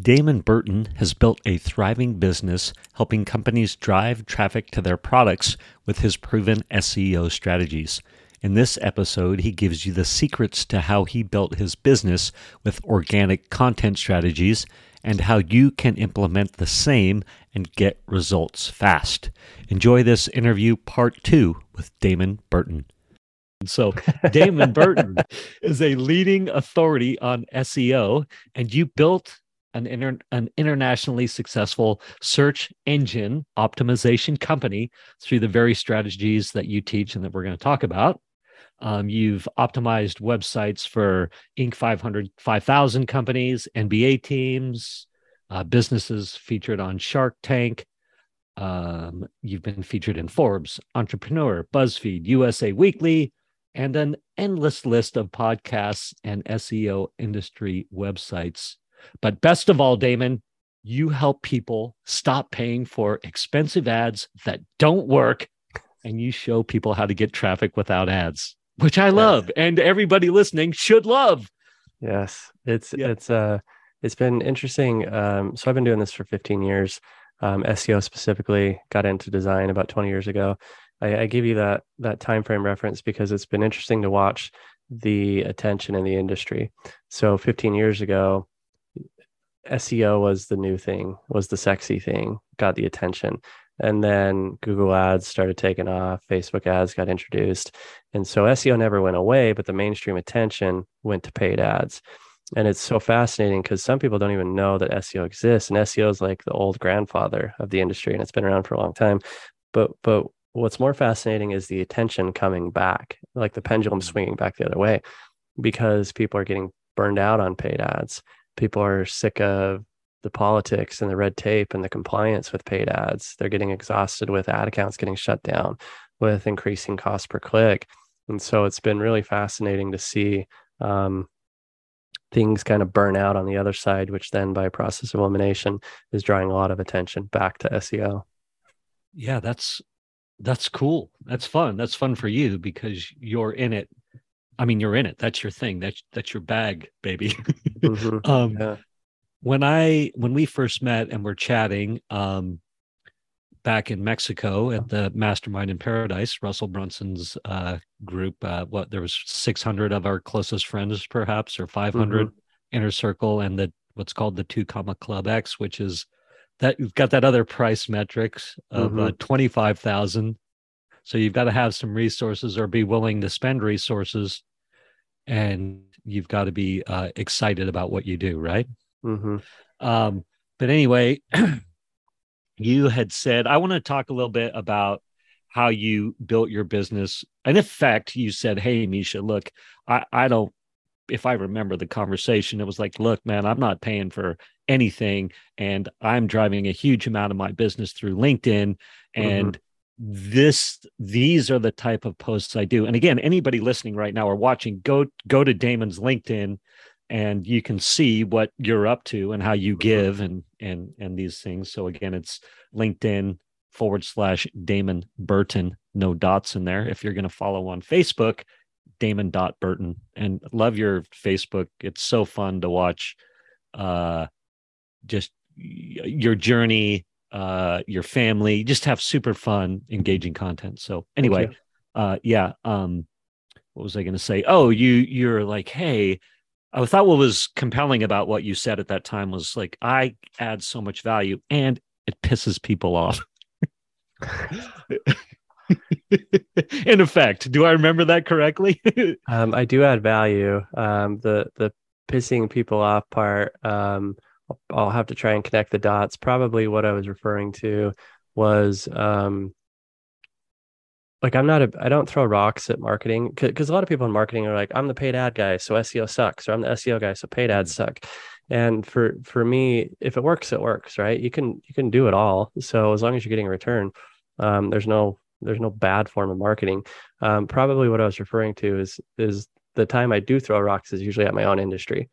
Damon Burton has built a thriving business helping companies drive traffic to their products with his proven SEO strategies. In this episode, he gives you the secrets to how he built his business with organic content strategies and how you can implement the same and get results fast. Enjoy this interview, part two, with Damon Burton. So, Damon Burton is a leading authority on SEO, and you built an, inter- an internationally successful search engine optimization company through the very strategies that you teach and that we're going to talk about. Um, you've optimized websites for Inc. 500, 5,000 companies, NBA teams, uh, businesses featured on Shark Tank. Um, you've been featured in Forbes, Entrepreneur, BuzzFeed, USA Weekly, and an endless list of podcasts and SEO industry websites. But best of all, Damon, you help people stop paying for expensive ads that don't work and you show people how to get traffic without ads which I love, and everybody listening should love. Yes, it's yeah. it's uh it's been interesting. Um, so I've been doing this for 15 years. Um, SEO specifically got into design about 20 years ago. I, I give you that that time frame reference because it's been interesting to watch the attention in the industry. So 15 years ago, SEO was the new thing, was the sexy thing, got the attention and then Google ads started taking off, Facebook ads got introduced. And so SEO never went away, but the mainstream attention went to paid ads. And it's so fascinating because some people don't even know that SEO exists. And SEO is like the old grandfather of the industry and it's been around for a long time. But but what's more fascinating is the attention coming back, like the pendulum mm. swinging back the other way, because people are getting burned out on paid ads. People are sick of the politics and the red tape and the compliance with paid ads. They're getting exhausted with ad accounts getting shut down, with increasing cost per click. And so it's been really fascinating to see um, things kind of burn out on the other side, which then by process of elimination is drawing a lot of attention back to SEO. Yeah, that's that's cool. That's fun. That's fun for you because you're in it. I mean, you're in it. That's your thing. That's that's your bag, baby. mm-hmm. um, yeah when I when we first met and were chatting um, back in Mexico at the Mastermind in Paradise, Russell Brunson's uh, group, uh, what there was 600 of our closest friends, perhaps, or 500 mm-hmm. inner circle, and the what's called the Two Comma Club X, which is that you've got that other price metrics of uh, mm-hmm. uh, 25,000. So you've got to have some resources or be willing to spend resources, and you've got to be uh, excited about what you do, right? Mm-hmm. Um, but anyway, you had said, I want to talk a little bit about how you built your business. And in fact, you said, Hey, Misha, look, I, I don't, if I remember the conversation, it was like, look, man, I'm not paying for anything. And I'm driving a huge amount of my business through LinkedIn. And mm-hmm. This, these are the type of posts I do. And again, anybody listening right now or watching, go, go to Damon's LinkedIn and you can see what you're up to and how you mm-hmm. give and and and these things so again it's linkedin forward slash damon burton no dots in there if you're going to follow on facebook damon dot burton and love your facebook it's so fun to watch uh just your journey uh your family just have super fun engaging content so anyway uh yeah um what was i going to say oh you you're like hey I thought what was compelling about what you said at that time was like, I add so much value and it pisses people off. In effect, do I remember that correctly? um, I do add value. Um, the the pissing people off part, um, I'll have to try and connect the dots. Probably what I was referring to was um, like I'm not a I don't throw rocks at marketing because a lot of people in marketing are like I'm the paid ad guy so SEO sucks or I'm the SEO guy so paid ads mm-hmm. suck and for for me if it works it works right you can you can do it all so as long as you're getting a return um, there's no there's no bad form of marketing um, probably what I was referring to is is the time I do throw rocks is usually at my own industry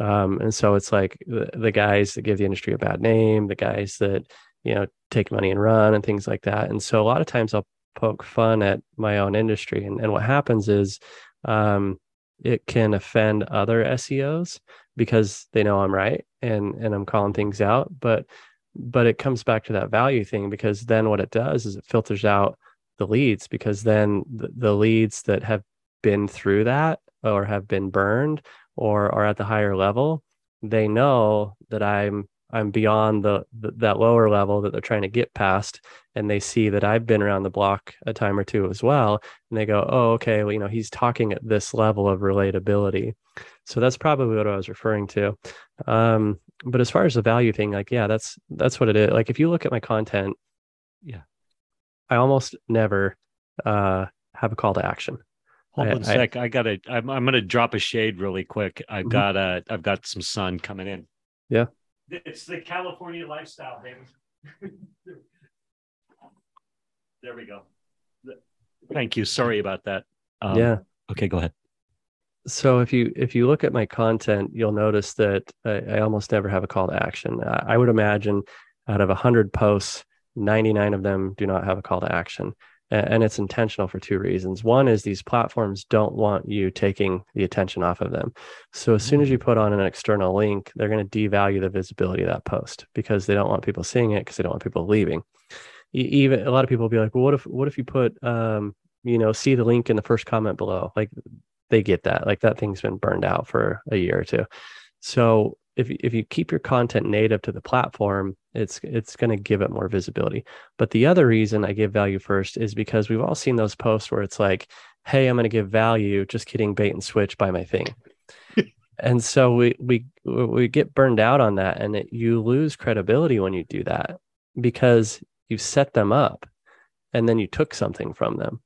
um, and so it's like the, the guys that give the industry a bad name the guys that you know take money and run and things like that and so a lot of times I'll poke fun at my own industry. And, and what happens is um, it can offend other SEOs because they know I'm right and and I'm calling things out. But but it comes back to that value thing because then what it does is it filters out the leads because then the, the leads that have been through that or have been burned or are at the higher level, they know that I'm I'm beyond the, the, that lower level that they're trying to get past, and they see that I've been around the block a time or two as well, and they go, "Oh, okay, well, you know, he's talking at this level of relatability." So that's probably what I was referring to. Um, but as far as the value thing, like, yeah, that's that's what it is. Like, if you look at my content, yeah, I almost never uh, have a call to action. Hold on a sec. I, I gotta. I'm. I'm gonna drop a shade really quick. I've mm-hmm. got a. I've got some sun coming in. Yeah. It's the California lifestyle, baby. there we go. Thank you. Sorry about that. Um, yeah. Okay, go ahead. So if you if you look at my content, you'll notice that I, I almost never have a call to action. I, I would imagine out of hundred posts, ninety nine of them do not have a call to action and it's intentional for two reasons. One is these platforms don't want you taking the attention off of them. So as soon as you mm. put on an external link, they're going to devalue the visibility of that post because they don't want people seeing it because they don't want people leaving. Even a lot of people will be like, well, what if what if you put um, you know, see the link in the first comment below? Like they get that. Like that thing's been burned out for a year or two. So if if you keep your content native to the platform, it's it's going to give it more visibility. But the other reason I give value first is because we've all seen those posts where it's like, "Hey, I'm going to give value." Just kidding, bait and switch, buy my thing. and so we we we get burned out on that, and it, you lose credibility when you do that because you set them up, and then you took something from them.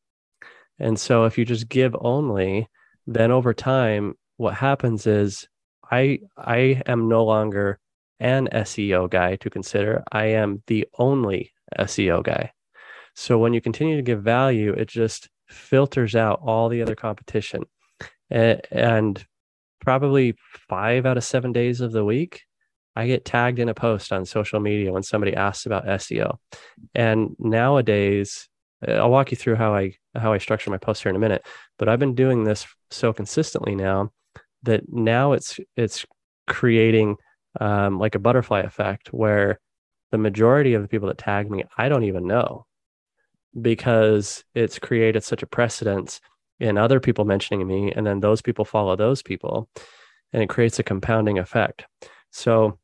And so if you just give only, then over time, what happens is I I am no longer an SEO guy to consider. I am the only SEO guy. So when you continue to give value, it just filters out all the other competition. And, probably five out of seven days of the week, I get tagged in a post on social media when somebody asks about SEO. And nowadays, uh, I'll walk you through how I how I structure my posts here in a minute. But I've been doing this so consistently now that now it's it's creating um, like a butterfly effect where the majority of the people that tag me I don't even know because it's created such a precedence in other people mentioning me and then those people follow those people and it creates a compounding effect. So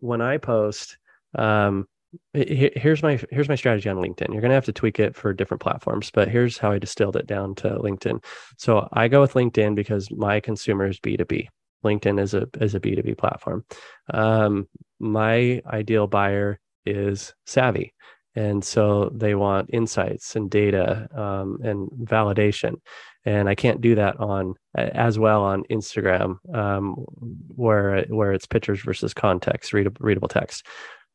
when i post um, here's my here's my strategy on linkedin. You're going to have to tweak it for different platforms but here's how i distilled it down to linkedin. So i go with linkedin because my consumer is b2b linkedin is a is a b2b platform. Um, my ideal buyer is savvy and so they want insights and data um, and validation. And i can't do that on as well on instagram um, where where it's pictures versus context readable, readable text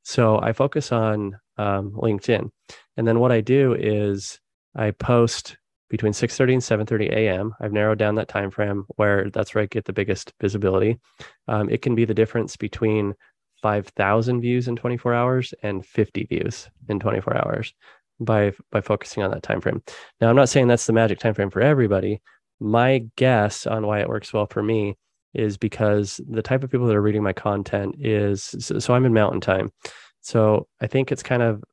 so I focus on um, LinkedIn, and then what I do is I post between 6:30 and 7:30 a.m. I've narrowed down that time frame where that's where I get the biggest visibility. Um, it can be the difference between 5,000 views in 24 hours and 50 views in 24 hours by by focusing on that time frame. Now, I'm not saying that's the magic time frame for everybody. My guess on why it works well for me is because the type of people that are reading my content is so, so, I'm in mountain time. So I think it's kind of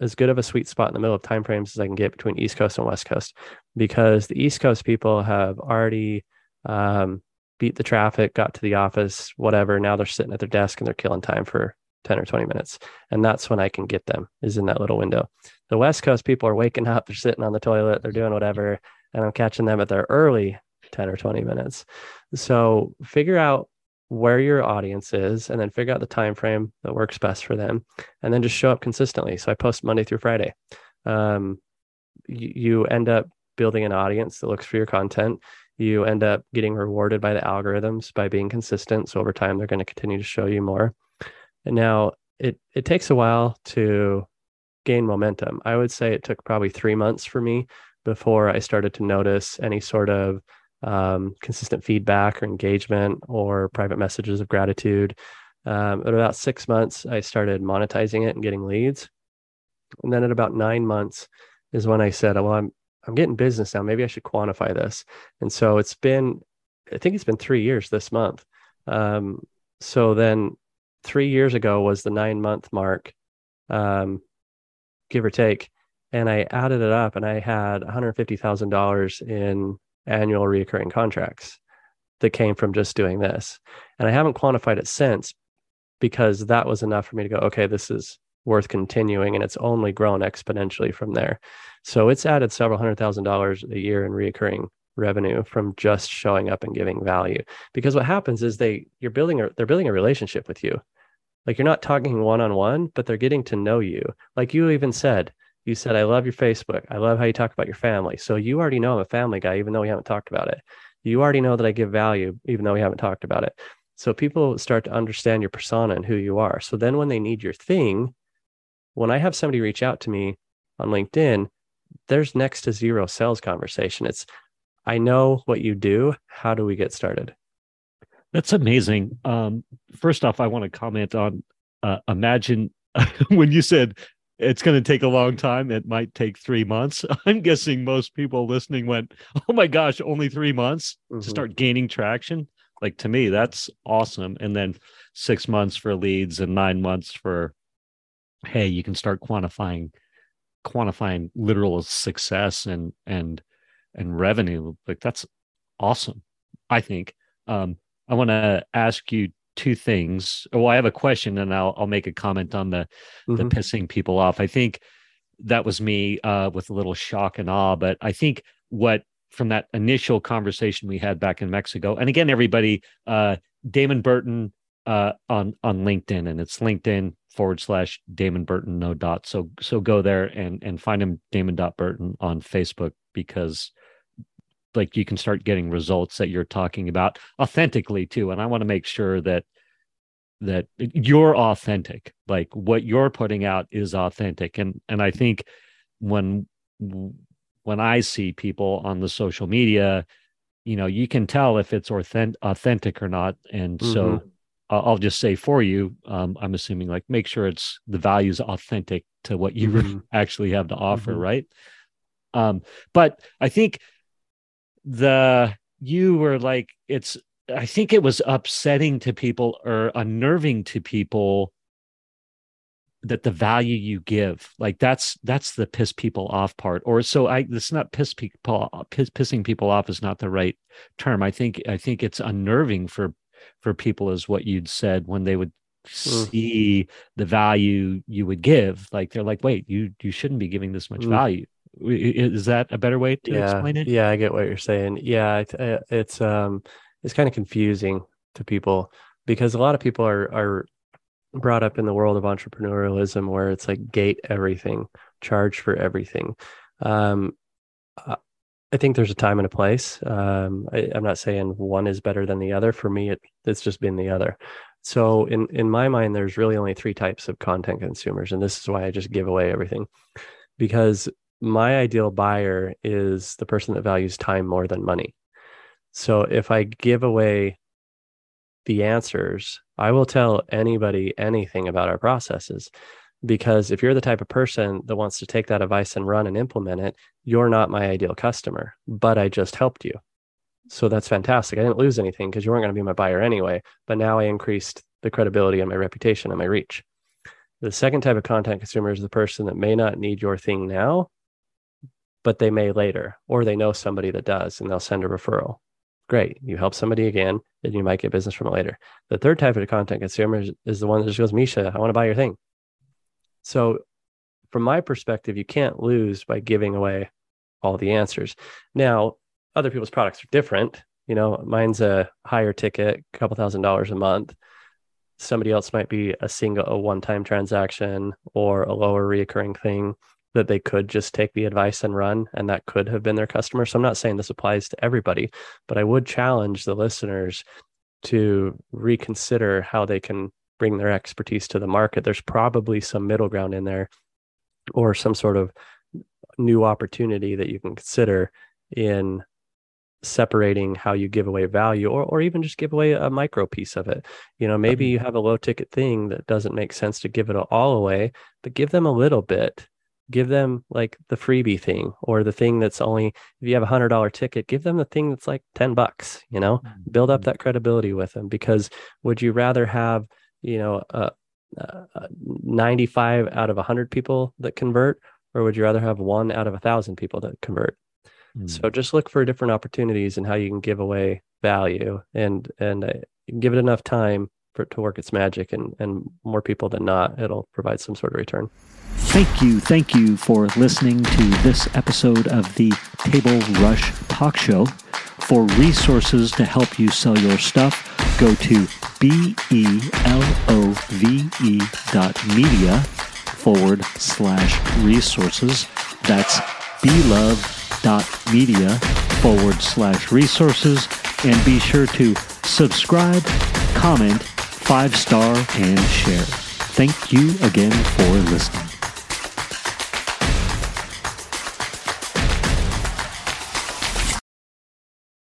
as good of a sweet spot in the middle of time frames as I can get between East Coast and West Coast because the East Coast people have already um, beat the traffic, got to the office, whatever. Now they're sitting at their desk and they're killing time for 10 or 20 minutes. And that's when I can get them is in that little window. The West Coast people are waking up, they're sitting on the toilet, they're doing whatever. And I'm catching them at their early 10 or 20 minutes. So figure out where your audience is and then figure out the time frame that works best for them and then just show up consistently. So I post Monday through Friday. Um, you, you end up building an audience that looks for your content. You end up getting rewarded by the algorithms by being consistent. So over time, they're going to continue to show you more. And now it it takes a while to gain momentum. I would say it took probably three months for me before I started to notice any sort of um, consistent feedback or engagement or private messages of gratitude. Um, at about six months, I started monetizing it and getting leads. And then at about nine months is when I said, "Well, I'm I'm getting business now. Maybe I should quantify this." And so it's been I think it's been three years this month. Um, so then three years ago was the nine month mark, um, give or take. And I added it up and I had $150,000 in annual recurring contracts that came from just doing this. And I haven't quantified it since because that was enough for me to go, okay, this is worth continuing. And it's only grown exponentially from there. So it's added several hundred thousand dollars a year in recurring revenue from just showing up and giving value. Because what happens is they you're building a they're building a relationship with you. Like you're not talking one on one, but they're getting to know you. Like you even said, you said, I love your Facebook. I love how you talk about your family. So you already know I'm a family guy, even though we haven't talked about it. You already know that I give value, even though we haven't talked about it. So people start to understand your persona and who you are. So then when they need your thing, when I have somebody reach out to me on LinkedIn, there's next to zero sales conversation. It's, I know what you do. How do we get started? That's amazing. Um, first off, I want to comment on uh, imagine when you said it's going to take a long time. It might take three months. I'm guessing most people listening went, "Oh my gosh, only three months mm-hmm. to start gaining traction." Like to me, that's awesome. And then six months for leads and nine months for, hey, you can start quantifying, quantifying literal success and and and revenue. Like that's awesome. I think. Um, I want to ask you two things. Well, I have a question, and I'll I'll make a comment on the mm-hmm. the pissing people off. I think that was me uh, with a little shock and awe, but I think what from that initial conversation we had back in Mexico, and again, everybody, uh, Damon Burton uh, on on LinkedIn, and it's LinkedIn forward slash Damon Burton no dot. So so go there and and find him Damon dot Burton on Facebook because like you can start getting results that you're talking about authentically too and i want to make sure that that you're authentic like what you're putting out is authentic and and i think when when i see people on the social media you know you can tell if it's authentic authentic or not and mm-hmm. so I'll just say for you, um, I'm assuming like make sure it's the values authentic to what you mm-hmm. actually have to offer, mm-hmm. right? Um, but I think the you were like it's i think it was upsetting to people or unnerving to people that the value you give like that's that's the piss people off part or so i it's not piss people piss, pissing people off is not the right term i think i think it's unnerving for for people is what you'd said when they would mm. see the value you would give like they're like wait you you shouldn't be giving this much mm. value is that a better way to yeah, explain it? Yeah, I get what you're saying. Yeah, it's um it's kind of confusing to people because a lot of people are are brought up in the world of entrepreneurialism where it's like gate everything, charge for everything. Um, I think there's a time and a place. Um, I, am not saying one is better than the other. For me, it, it's just been the other. So in in my mind, there's really only three types of content consumers, and this is why I just give away everything, because my ideal buyer is the person that values time more than money. So if I give away the answers, I will tell anybody anything about our processes. Because if you're the type of person that wants to take that advice and run and implement it, you're not my ideal customer, but I just helped you. So that's fantastic. I didn't lose anything because you weren't going to be my buyer anyway. But now I increased the credibility and my reputation and my reach. The second type of content consumer is the person that may not need your thing now, but they may later, or they know somebody that does and they'll send a referral. Great. You help somebody again, and you might get business from it later. The third type of content consumer is, is the one that just goes, Misha, I want to buy your thing. So, from my perspective, you can't lose by giving away all the answers. Now, other people's products are different. You know, mine's a higher ticket, a couple thousand dollars a month. Somebody else might be a single, a one time transaction or a lower reoccurring thing that they could just take the advice and run and that could have been their customer. So I'm not saying this applies to everybody, but I would challenge the listeners to reconsider how they can bring their expertise to the market. There's probably some middle ground in there or some sort of new opportunity that you can consider in separating how you give away value or or even just give away a micro piece of it. You know, maybe mm-hmm. you have a low ticket thing that doesn't make sense to give it all away, but give them a little bit give them like the freebie thing or the thing that's only if you have a hundred dollar ticket give them the thing that's like 10 bucks you know mm-hmm. build up mm-hmm. that credibility with them because would you rather have you know uh, uh, 95 out of 100 people that convert or would you rather have one out of a thousand people that convert mm-hmm. so mm. just look for different opportunities and how you can give away value and and uh, give it enough time for it to work its magic and and more people than not it'll provide some sort of return Thank you, thank you for listening to this episode of the Table Rush Talk Show. For resources to help you sell your stuff, go to B-E-L-O-V-E dot media forward slash resources. That's belove dot media forward slash resources. And be sure to subscribe, comment, five star, and share. Thank you again for listening.